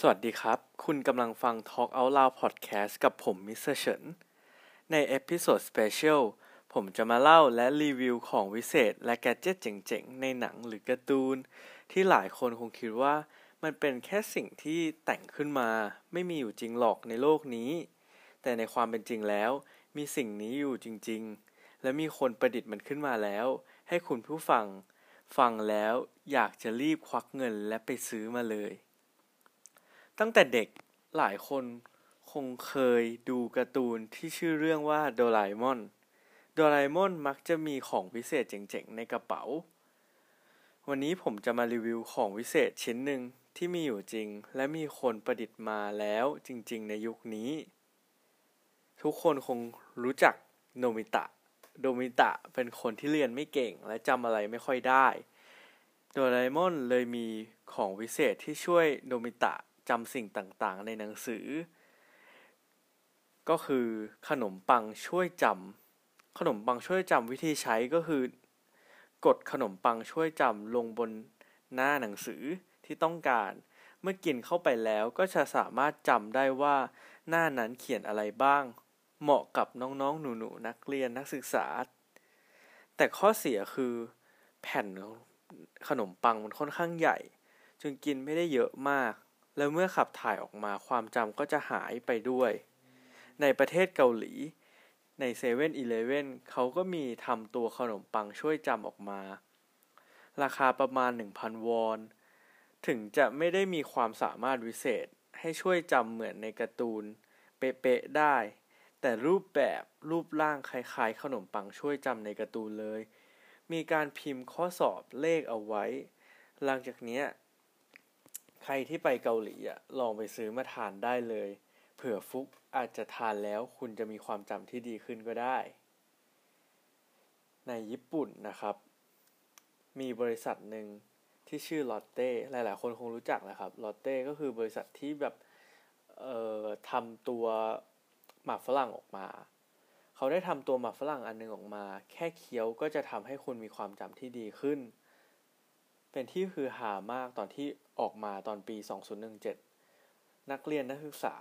สวัสดีครับ คุณกำลังฟัง Talk Out Loud Podcast กับผมมิสเตอร์เฉิน ใน episode special ผมจะมาเล่าและรีวิวของวิเศษ และ gadget เจ๋งๆ ในหนังหรือการ์ตูน ที่หลายคนคงคิดว่ามันเป็นแค่สิ่งที่แต่งขึ้นมา ไม่มีอยู่จริงหรอกในโลกนี้ แต่ในความเป็นจริงแล้ว มีสิ่งนี้อยู่จริงๆ และมีคนประดิษฐ์มันขึ้นมาแล้ว ให้คุณผู้ฟัง ฟังแล้วอยากจะรีบควักเงินและไปซื้อมาเลย ตั้งแต่เด็กหลายคนคงเคยดูการ์ตูนที่ชื่อเรื่องว่าโดราเอมอน โดราเอมอนมักจะมีของวิเศษเจ๋งๆ ในกระเป๋า วันนี้ผมจะมารีวิวของวิเศษชิ้นหนึ่งที่มีอยู่จริง และมีคนประดิษฐ์มาแล้วจริงๆ ในยุคนี้ ทุกคนคงรู้จักโนมิตะโดมิตะเป็นคนที่เรียนไม่เก่งและจำอะไรไม่ค่อยได้ โดราเอมอนเลยมีของวิเศษที่ช่วยโนมิตะ จำสิ่งต่างๆ ในหนังสือ ก็คือขนมปังช่วยจำขนมปังช่วยจำวิธีใช้ก็คือกดขนมปังช่วยจำลงบนหน้าหนังสือที่ต้องการ เมื่อกินเข้าไปแล้วก็จะสามารถจำได้ว่าหน้านั้นเขียนอะไรบ้าง เหมาะกับน้องๆ หนูๆ นักเรียนนักศึกษา แต่ข้อเสียคือแผ่นขนมปังมันค่อนข้างใหญ่ จึงกินไม่ได้เยอะมาก แล้วเมื่อขับถ่ายออกมาความจำก็จะหายไปด้วย ในประเทศเกาหลี ในเซเว่นอีเลฟเว่นเขาก็มีทำตัวขนมปังช่วยจำออกมา ราคาประมาณ 1,000 วอน ถึงจะไม่ได้มีความสามารถวิเศษให้ช่วยจำเหมือนในการ์ตูน เป๊ะๆได้ แต่รูปแบบรูปร่างคล้ายๆ ขนมปังช่วยจำในการ์ตูนเลย มีการพิมพ์ข้อสอบเลขเอาไว้ หลังจากเนี้ย ใครที่ไปเกาหลีอะลองไปซื้อมาทานได้เลย เผื่อฟุกอาจจะทานแล้วคุณจะมีความจำที่ดีขึ้นก็ได้ ในญี่ปุ่นนะครับ มีบริษัทหนึ่งที่ชื่อลอตเต้หลาย ๆ คนคงรู้จักนะครับลอตเต้ก็คือบริษัทที่แบบเอ่อทำตัวหมากฝรั่งออกมา เขาได้ทำตัวหมากฝรั่งอันหนึงออกมา แค่เคี้ยวก็จะทำให้คุณมีความจำที่ดีขึ้น เป็นที่คือหามากตอนที่ออกมาตอนปี 2017 นักเรียนนักศึกษา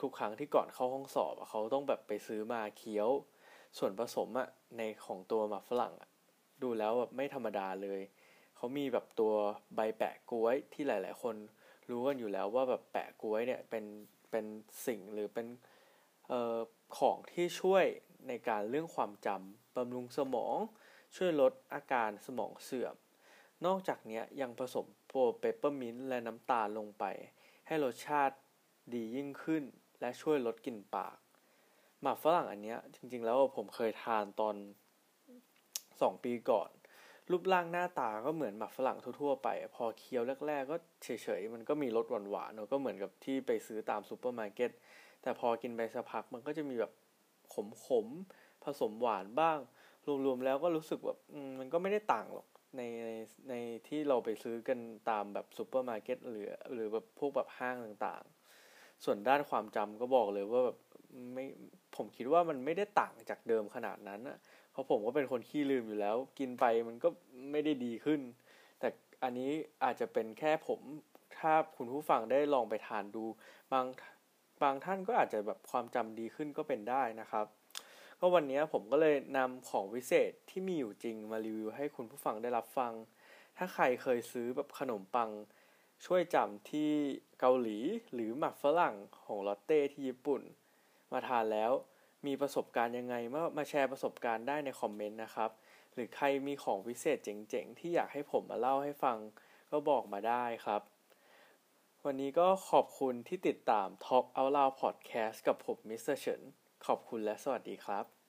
ทุกครั้งที่ก่อนเข้าห้องสอบเขาต้องแบบไปซื้อมาเคี้ยว ส่วนผสมอะในของตัวหมากฝรั่งอะดูแล้วแบบไม่ธรรมดาเลย เขามีแบบตัวใบแปะก๊วยที่หลาย ๆ คนรู้กันอยู่แล้วว่าแบบแปะก๊วยเนี่ยเป็นเป็นสิ่งหรือเป็นเอ่อของที่ช่วยในการเรื่องความจำบำรุงสมอง ช่วยลดอาการสมองเสื่อม นอกจากนี้ยังผสมโปรเปปเปอร์มินต์และน้ำตาลลงไป ให้รสชาติดียิ่งขึ้น และช่วยลดกลิ่นปาก หมากฝรั่งอันนี้จริง ๆ แล้วผมเคยทานตอนสองปีก่อน รูปร่างหน้าตาก็เหมือนหมากฝรั่งทั่วๆไป พอเคี้ยวแรก ๆ ก็เฉยๆ มันก็มีรสหวานๆเนอะก็เหมือนกับที่ไปซื้อตามซูเปอร์มาร์เก็ตแต่พอกินไปสักพักมันก็จะมีแบบขมๆผสมหวานบ้าง รวมๆแล้วก็รู้สึกแบบมันก็ไม่ได้ต่างหรอก ในในในที่เราไปซื้อกันตามแบบซูเปอร์มาร์เก็ตหรือหรือแบบพวกแบบห้างต่างๆ ส่วนด้านความจำก็บอกเลยว่าแบบไม่ผมคิดว่ามันไม่ได้ต่างจากเดิมขนาดนั้นอะเพราะผมก็เป็นคนขี้ลืมอยู่แล้ว กินไปมันก็ไม่ได้ดีขึ้น แต่อันนี้อาจจะเป็นแค่ผมถ้าคุณผู้ฟังได้ลองไปทานดู บางบางท่านก็อาจจะแบบความจำดีขึ้นก็เป็นได้นะครับ ก็วันนี้ผมก็เลยนำของวิเศษที่มีอยู่จริงมารีวิวให้คุณผู้ฟังได้รับฟัง ถ้าใครเคยซื้อแบบขนมปัง ช่วยจำที่เกาหลีหรือหมักฝรั่งของลอตเต้ที่ญี่ปุ่น มาทานแล้วมีประสบการณ์ยังไงมามาแชร์ประสบการณ์ได้ในคอมเมนต์นะครับ หรือใครมีของวิเศษเจ๋งๆ ที่อยากให้ผมมาเล่าให้ฟัง ก็บอกมาได้ครับ วันนี้ก็ขอบคุณที่ติดตาม Talk Out Loud Podcast กับผมมิสเตอร์เฉิน ขอบคุณและสวัสดีครับ